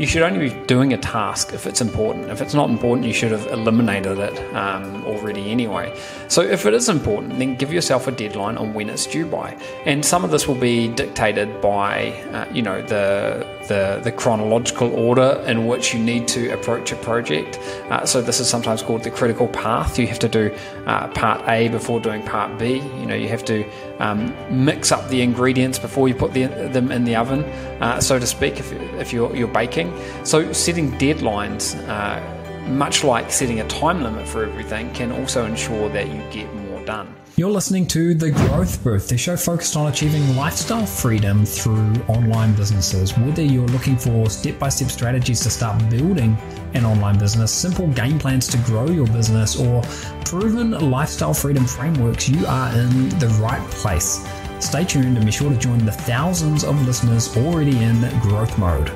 you should only be doing a task if it's important. If it's not important, you should have eliminated it um, already anyway. So if it is important, then give yourself a deadline on when it's due by. And some of this will be dictated by, uh, you know, the, the, the chronological order in which you need to approach a project. Uh, so this is sometimes called the critical path. You have to do uh, part A before doing part B. You know, you have to um, mix up the ingredients before you put the, them in the oven, uh, so to speak, if, if you're, you're baking. So setting deadlines, uh, much like setting a time limit for everything, can also ensure that you get more done. You're listening to The Growth Booth, the show focused on achieving lifestyle freedom through online businesses. Whether you're looking for step by step strategies to start building an online business, simple game plans to grow your business, or proven lifestyle freedom frameworks, you are in the right place. Stay tuned and be sure to join the thousands of listeners already in growth mode.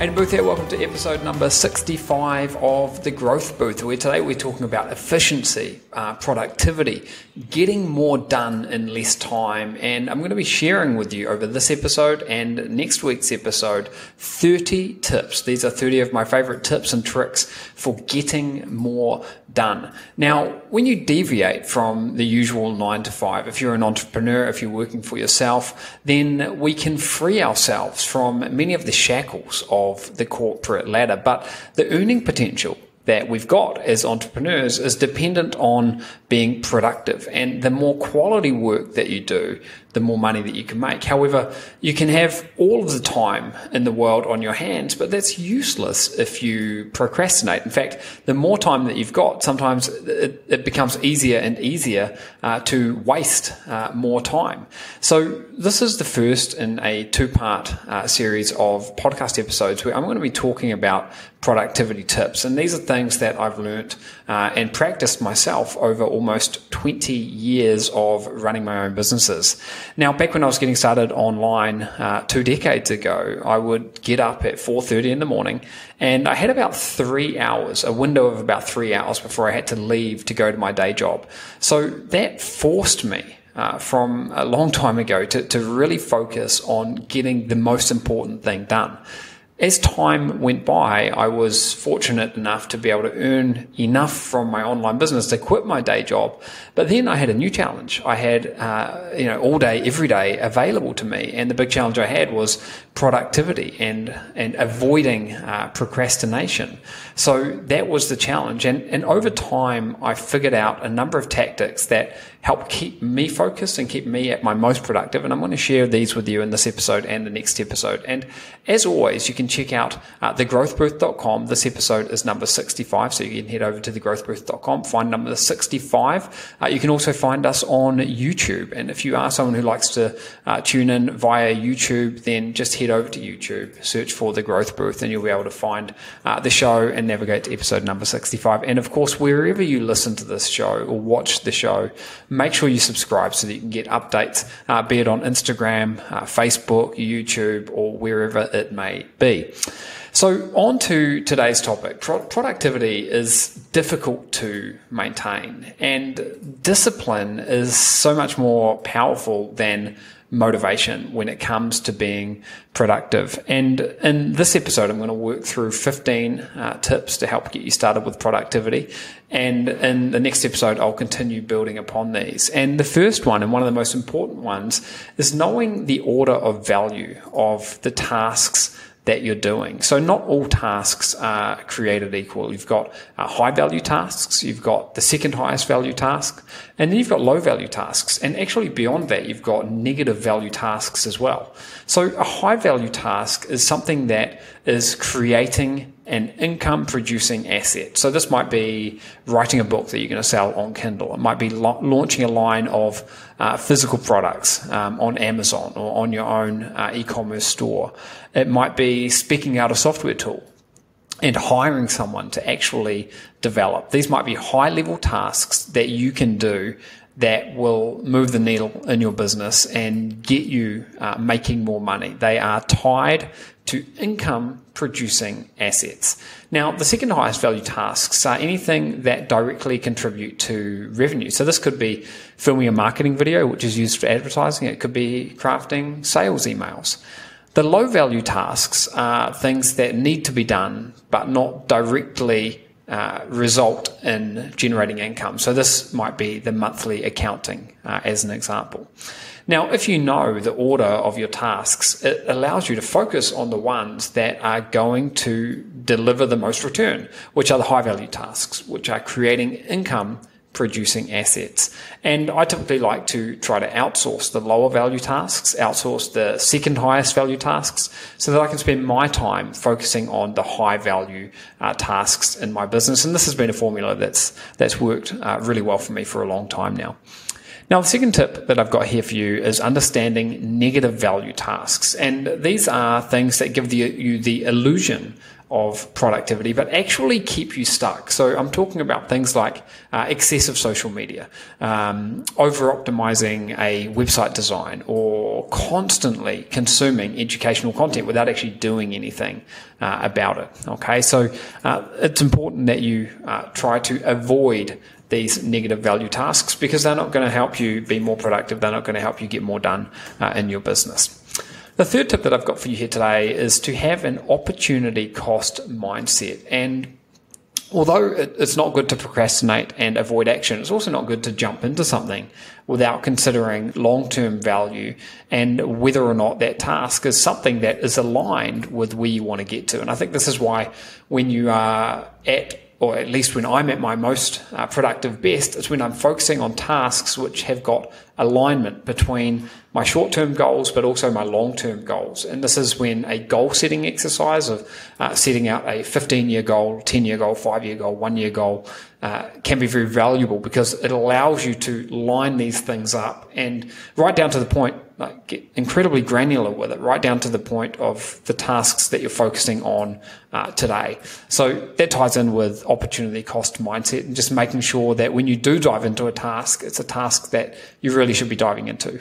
Aidan Booth here, welcome to episode number 65 of The Growth Booth, where today we're talking about efficiency, uh, productivity, getting more done in less time. And I'm going to be sharing with you over this episode and next week's episode 30 tips. These are 30 of my favorite tips and tricks for getting more done. Now, when you deviate from the usual nine to five, if you're an entrepreneur, if you're working for yourself, then we can free ourselves from many of the shackles of the corporate ladder. But the earning potential that we've got as entrepreneurs is dependent on being productive. And the more quality work that you do, the more money that you can make. However, you can have all of the time in the world on your hands, but that's useless if you procrastinate. In fact, the more time that you've got, sometimes it, it becomes easier and easier uh, to waste uh, more time. So this is the first in a two-part uh, series of podcast episodes where I'm going to be talking about productivity tips. And these are things that I've learned uh, and practiced myself over almost 20 years of running my own businesses. Now, back when I was getting started online uh, two decades ago, I would get up at 4.30 in the morning and I had about three hours, a window of about three hours before I had to leave to go to my day job. So that forced me uh, from a long time ago to, to really focus on getting the most important thing done as time went by, I was fortunate enough to be able to earn enough from my online business to quit my day job. But then I had a new challenge. I had, uh, you know, all day, every day available to me. And the big challenge I had was productivity and, and avoiding uh, procrastination. So that was the challenge. And, and over time, I figured out a number of tactics that help keep me focused and keep me at my most productive. And I'm going to share these with you in this episode and the next episode. And as always, you can check out uh, thegrowthbooth.com. This episode is number 65. So you can head over to thegrowthbooth.com, find number 65. Uh, you can also find us on YouTube. And if you are someone who likes to uh, tune in via YouTube, then just head over to YouTube, search for The Growth Booth, and you'll be able to find uh, the show and navigate to episode number 65. And of course, wherever you listen to this show or watch the show, make sure you subscribe so that you can get updates, uh, be it on Instagram, uh, Facebook, YouTube, or wherever it may be. So, on to today's topic. Pro- productivity is difficult to maintain, and discipline is so much more powerful than motivation when it comes to being productive. And in this episode, I'm going to work through 15 uh, tips to help get you started with productivity. And in the next episode, I'll continue building upon these. And the first one, and one of the most important ones, is knowing the order of value of the tasks that you're doing. So not all tasks are created equal. You've got uh, high value tasks, you've got the second highest value task, and then you've got low value tasks. And actually beyond that, you've got negative value tasks as well. So a high value task is something that is creating an income producing asset. So this might be writing a book that you're going to sell on Kindle. It might be la- launching a line of uh, physical products um, on Amazon or on your own uh, e-commerce store. It might be speaking out a software tool and hiring someone to actually develop. These might be high level tasks that you can do that will move the needle in your business and get you uh, making more money. They are tied to income producing assets. Now, the second highest value tasks are anything that directly contribute to revenue. So this could be filming a marketing video, which is used for advertising. It could be crafting sales emails. The low value tasks are things that need to be done, but not directly uh, result in generating income. So this might be the monthly accounting uh, as an example. Now, if you know the order of your tasks, it allows you to focus on the ones that are going to deliver the most return, which are the high value tasks, which are creating income producing assets. And I typically like to try to outsource the lower value tasks, outsource the second highest value tasks, so that I can spend my time focusing on the high value uh, tasks in my business. And this has been a formula that's that's worked uh, really well for me for a long time now. Now, the second tip that I've got here for you is understanding negative value tasks. And these are things that give the, you the illusion of productivity, but actually keep you stuck. So I'm talking about things like uh, excessive social media, um, over optimizing a website design, or constantly consuming educational content without actually doing anything uh, about it. Okay, so uh, it's important that you uh, try to avoid these negative value tasks because they're not going to help you be more productive. They're not going to help you get more done uh, in your business. The third tip that I've got for you here today is to have an opportunity cost mindset. And although it's not good to procrastinate and avoid action, it's also not good to jump into something without considering long term value and whether or not that task is something that is aligned with where you want to get to. And I think this is why when you are at or at least when I'm at my most uh, productive best, it's when I'm focusing on tasks which have got alignment between my short term goals but also my long term goals. And this is when a goal setting exercise of uh, setting out a 15 year goal, 10 year goal, 5 year goal, 1 year goal uh, can be very valuable because it allows you to line these things up and right down to the point, like get incredibly granular with it, right down to the point of the tasks that you're focusing on uh, today. So that ties in with opportunity cost mindset and just making sure that when you do dive into a task, it's a task that you really should be diving into.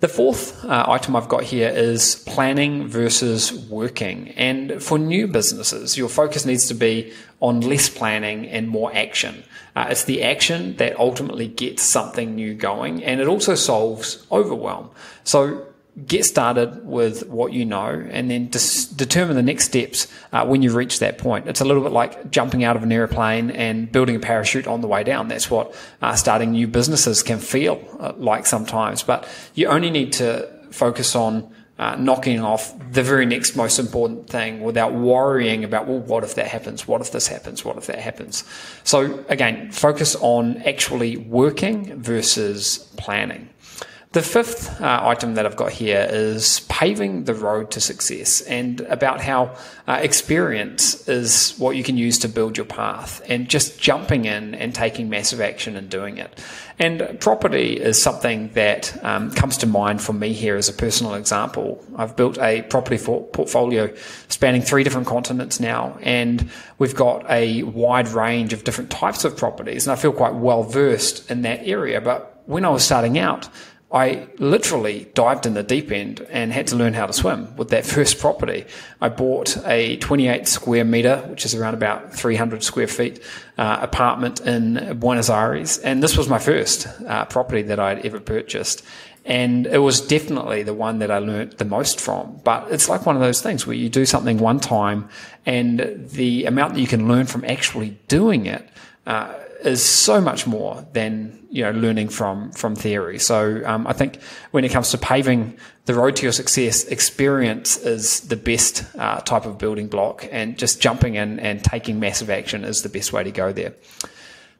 The fourth uh, item I've got here is planning versus working. And for new businesses, your focus needs to be on less planning and more action. Uh, it's the action that ultimately gets something new going and it also solves overwhelm. So get started with what you know and then dis- determine the next steps uh, when you reach that point. It's a little bit like jumping out of an airplane and building a parachute on the way down. That's what uh, starting new businesses can feel uh, like sometimes, but you only need to focus on uh, knocking off the very next most important thing without worrying about, well, what if that happens? What if this happens? What if that happens? So again, focus on actually working versus planning. The fifth uh, item that I've got here is paving the road to success and about how uh, experience is what you can use to build your path and just jumping in and taking massive action and doing it. And property is something that um, comes to mind for me here as a personal example. I've built a property portfolio spanning three different continents now, and we've got a wide range of different types of properties, and I feel quite well versed in that area. But when I was starting out, I literally dived in the deep end and had to learn how to swim with that first property. I bought a 28 square meter, which is around about 300 square feet, uh, apartment in Buenos Aires. And this was my first uh, property that I'd ever purchased. And it was definitely the one that I learnt the most from. But it's like one of those things where you do something one time and the amount that you can learn from actually doing it uh, is so much more than you know learning from from theory. So um, I think when it comes to paving the road to your success, experience is the best uh, type of building block, and just jumping in and taking massive action is the best way to go there.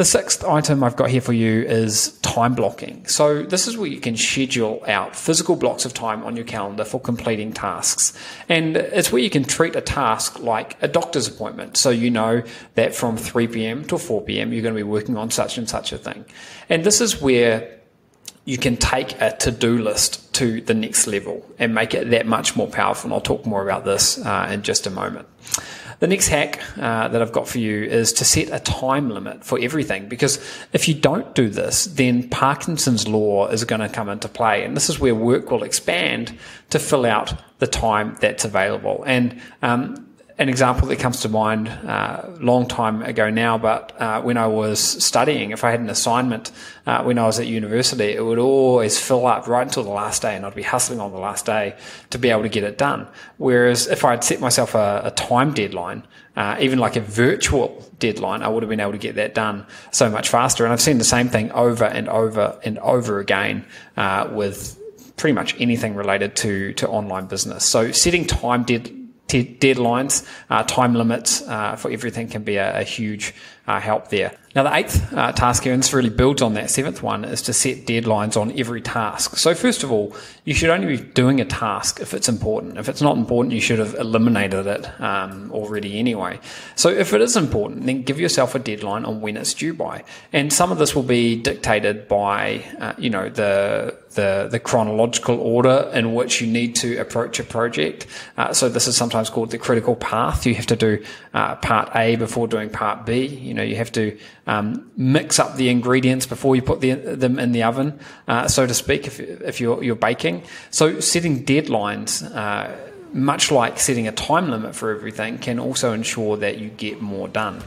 The sixth item I've got here for you is time blocking. So this is where you can schedule out physical blocks of time on your calendar for completing tasks. And it's where you can treat a task like a doctor's appointment. So you know that from 3 p.m. to 4 p.m. you're going to be working on such and such a thing. And this is where you can take a to-do list to the next level and make it that much more powerful. And I'll talk more about this uh, in just a moment. The next hack uh, that I've got for you is to set a time limit for everything because if you don't do this, then Parkinson's law is going to come into play. And this is where work will expand to fill out the time that's available. And um, an example that comes to mind uh, long time ago now, but uh, when I was studying, if I had an assignment uh, when I was at university, it would always fill up right until the last day, and I'd be hustling on the last day to be able to get it done. Whereas if I had set myself a, a time deadline, uh, even like a virtual deadline, I would have been able to get that done so much faster. And I've seen the same thing over and over and over again uh, with pretty much anything related to to online business. So setting time dead deadlines, uh, time limits uh, for everything can be a, a huge uh, help there. Now, the eighth uh, task here, and this really builds on that seventh one, is to set deadlines on every task. So, first of all, you should only be doing a task if it's important. If it's not important, you should have eliminated it um, already anyway. So, if it is important, then give yourself a deadline on when it's due by. And some of this will be dictated by, uh, you know, the the, the chronological order in which you need to approach a project. Uh, so this is sometimes called the critical path. You have to do uh, part A before doing part B. You know, you have to um, mix up the ingredients before you put the, them in the oven, uh, so to speak, if, if you're, you're baking. So setting deadlines, uh, much like setting a time limit for everything, can also ensure that you get more done.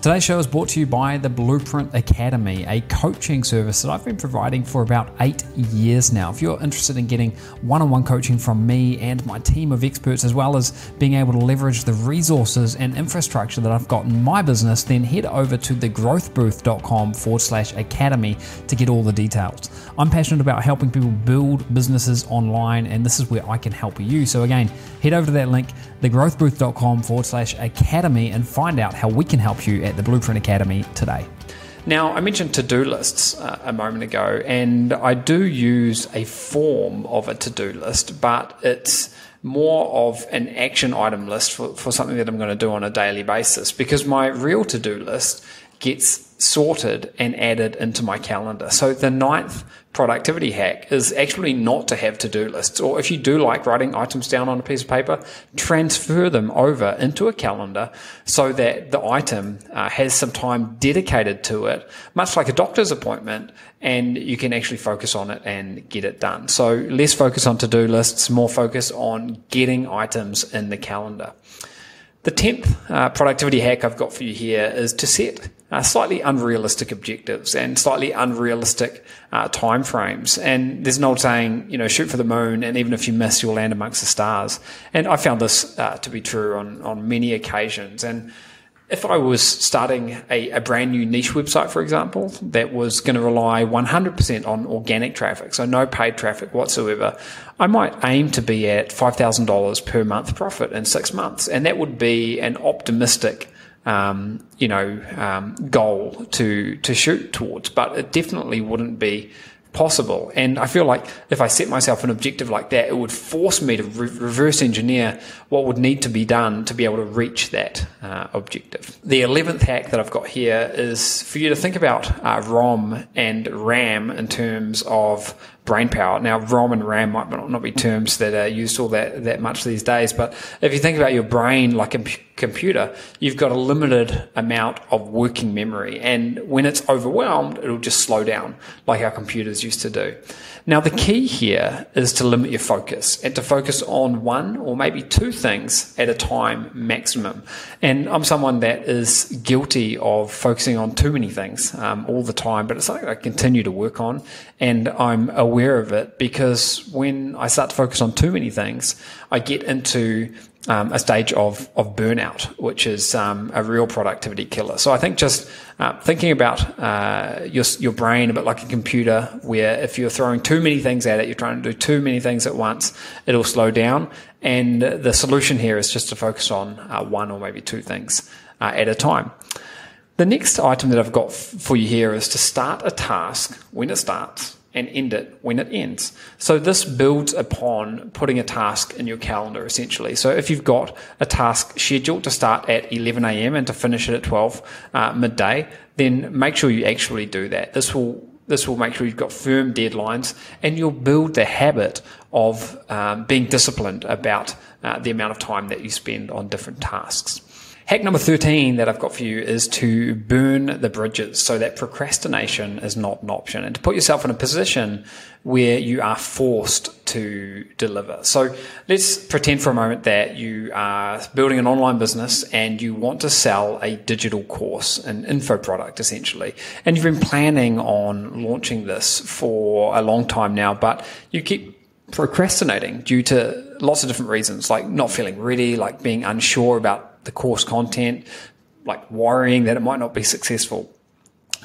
Today's show is brought to you by the Blueprint Academy, a coaching service that I've been providing for about eight years now. If you're interested in getting one on one coaching from me and my team of experts, as well as being able to leverage the resources and infrastructure that I've got in my business, then head over to thegrowthbooth.com forward slash academy to get all the details. I'm passionate about helping people build businesses online, and this is where I can help you. So, again, head over to that link, thegrowthbooth.com forward slash academy, and find out how we can help you at the Blueprint Academy today. Now, I mentioned to do lists uh, a moment ago, and I do use a form of a to do list, but it's more of an action item list for, for something that I'm going to do on a daily basis because my real to do list gets sorted and added into my calendar. So the ninth productivity hack is actually not to have to do lists. Or if you do like writing items down on a piece of paper, transfer them over into a calendar so that the item uh, has some time dedicated to it, much like a doctor's appointment, and you can actually focus on it and get it done. So less focus on to do lists, more focus on getting items in the calendar. The 10th uh, productivity hack I've got for you here is to set uh, slightly unrealistic objectives and slightly unrealistic uh, timeframes. And there's an old saying, you know, shoot for the moon, and even if you miss, you'll land amongst the stars. And I found this uh, to be true on, on many occasions. And if I was starting a, a, brand new niche website, for example, that was going to rely 100% on organic traffic, so no paid traffic whatsoever, I might aim to be at $5,000 per month profit in six months. And that would be an optimistic um, you know, um, goal to to shoot towards, but it definitely wouldn't be possible. And I feel like if I set myself an objective like that, it would force me to re- reverse engineer what would need to be done to be able to reach that uh, objective. The 11th hack that I've got here is for you to think about uh, ROM and RAM in terms of brain power. Now, ROM and RAM might not be terms that are used all that, that much these days, but if you think about your brain like a computer, you've got a limited amount of working memory. And when it's overwhelmed, it'll just slow down like our computers used to do. Now, the key here is to limit your focus and to focus on one or maybe two things at a time maximum. And I'm someone that is guilty of focusing on too many things um, all the time, but it's something I continue to work on. And I'm aware of it because when I start to focus on too many things, I get into um, a stage of, of burnout, which is um, a real productivity killer. So I think just uh, thinking about uh, your, your brain a bit like a computer, where if you're throwing too many things at it, you're trying to do too many things at once, it'll slow down. And the solution here is just to focus on uh, one or maybe two things uh, at a time. The next item that I've got f- for you here is to start a task when it starts and end it when it ends. So this builds upon putting a task in your calendar essentially. So if you've got a task scheduled to start at 11 a.m. and to finish it at 12 uh, midday, then make sure you actually do that. This will this will make sure you've got firm deadlines and you'll build the habit of um, being disciplined about uh, the amount of time that you spend on different tasks. Hack number 13 that I've got for you is to burn the bridges so that procrastination is not an option and to put yourself in a position where you are forced to deliver. So let's pretend for a moment that you are building an online business and you want to sell a digital course, an info product essentially. And you've been planning on launching this for a long time now, but you keep procrastinating due to lots of different reasons, like not feeling ready, like being unsure about the course content, like worrying that it might not be successful.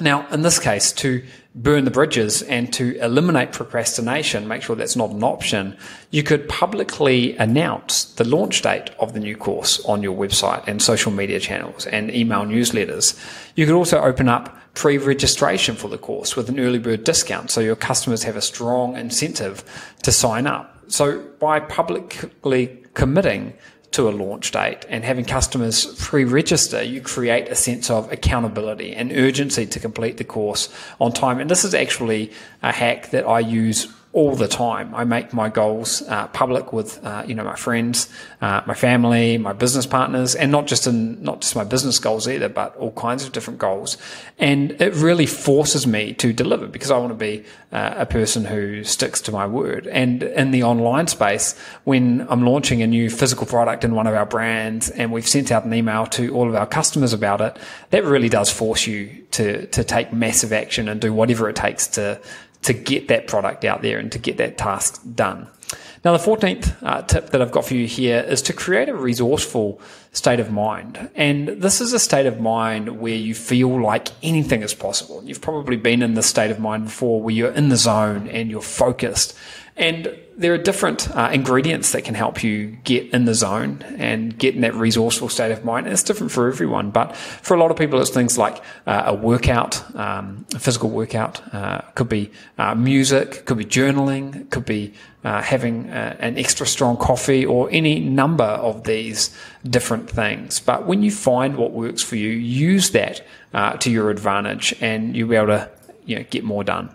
Now, in this case, to burn the bridges and to eliminate procrastination, make sure that's not an option, you could publicly announce the launch date of the new course on your website and social media channels and email newsletters. You could also open up pre-registration for the course with an early bird discount so your customers have a strong incentive to sign up. So by publicly committing to a launch date and having customers pre-register, you create a sense of accountability and urgency to complete the course on time. And this is actually a hack that I use all the time. I make my goals uh, public with uh, you know my friends, uh, my family, my business partners, and not just in not just my business goals either, but all kinds of different goals. And it really forces me to deliver because I want to be uh, a person who sticks to my word. And in the online space, when I'm launching a new physical product in one of our brands, and we've sent out an email to all of our customers about it, that really does force you to to take massive action and do whatever it takes to to get that product out there and to get that task done. Now, the 14th uh, tip that I've got for you here is to create a resourceful state of mind. And this is a state of mind where you feel like anything is possible. You've probably been in this state of mind before where you're in the zone and you're focused. And there are different uh, ingredients that can help you get in the zone and get in that resourceful state of mind. And it's different for everyone, but for a lot of people, it's things like uh, a workout, um, a physical workout, uh, could be uh, music, could be journaling, could be uh, having uh, an extra strong coffee, or any number of these different things. But when you find what works for you, use that to your advantage, and you'll be able to you know, get more done.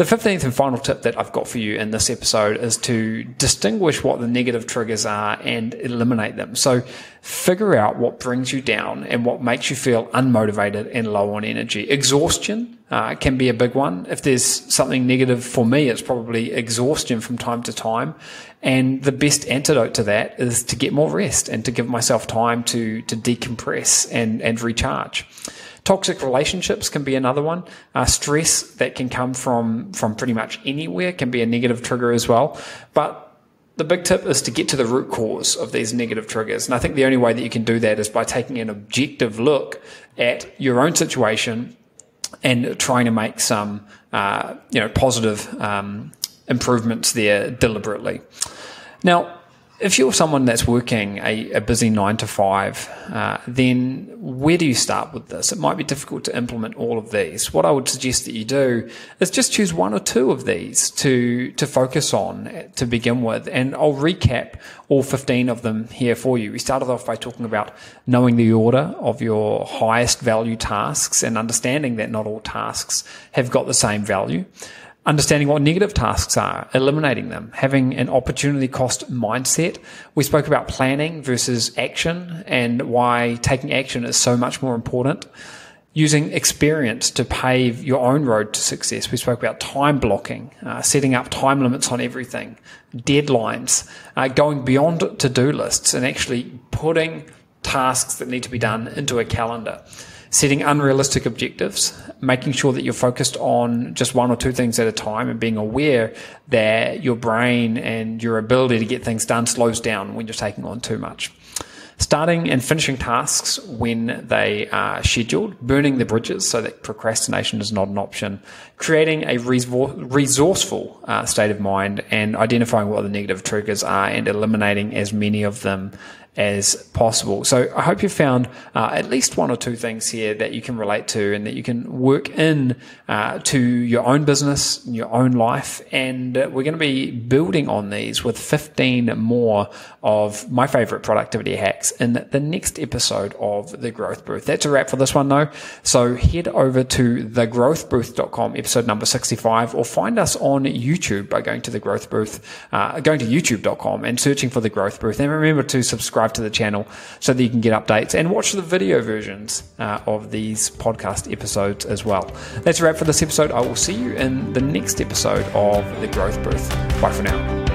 The 15th and final tip that I've got for you in this episode is to distinguish what the negative triggers are and eliminate them. So figure out what brings you down and what makes you feel unmotivated and low on energy. Exhaustion uh, can be a big one. If there's something negative for me, it's probably exhaustion from time to time. And the best antidote to that is to get more rest and to give myself time to, to decompress and, and recharge. Toxic relationships can be another one. Uh, stress that can come from from pretty much anywhere can be a negative trigger as well. But the big tip is to get to the root cause of these negative triggers. And I think the only way that you can do that is by taking an objective look at your own situation and trying to make some, uh, you know, positive um, improvements there deliberately. Now, if you're someone that's working a, a busy nine to five, uh, then where do you start with this? It might be difficult to implement all of these. What I would suggest that you do is just choose one or two of these to to focus on to begin with, and I'll recap all 15 of them here for you. We started off by talking about knowing the order of your highest value tasks and understanding that not all tasks have got the same value understanding what negative tasks are, eliminating them, having an opportunity cost mindset. We spoke about planning versus action and why taking action is so much more important. Using experience to pave your own road to success. We spoke about time blocking, uh, setting up time limits on everything, deadlines, uh, going beyond to do lists and actually putting tasks that need to be done into a calendar setting unrealistic objectives, making sure that you're focused on just one or two things at a time and being aware that your brain and your ability to get things done slows down when you're taking on too much. Starting and finishing tasks when they are scheduled, burning the bridges so that procrastination is not an option, creating a resourceful uh, state of mind, and identifying what the negative triggers are and eliminating as many of them as possible. So I hope you found uh, at least one or two things here that you can relate to and that you can work in uh, to your own business, your own life. And uh, we're going to be building on these with 15 more of my favorite productivity hacks in the next episode of The Growth Booth. That's a wrap for this one though. So head over to thegrowthbooth.com, episode number 65, or find us on YouTube by going to The Growth Booth, uh, going to youtube.com and searching for The Growth Booth. And remember to subscribe subscribe to the channel so that you can get updates and watch the video versions uh, of these podcast episodes as well. That's a wrap for this episode. I will see you in the next episode of The Growth Booth. Bye for now.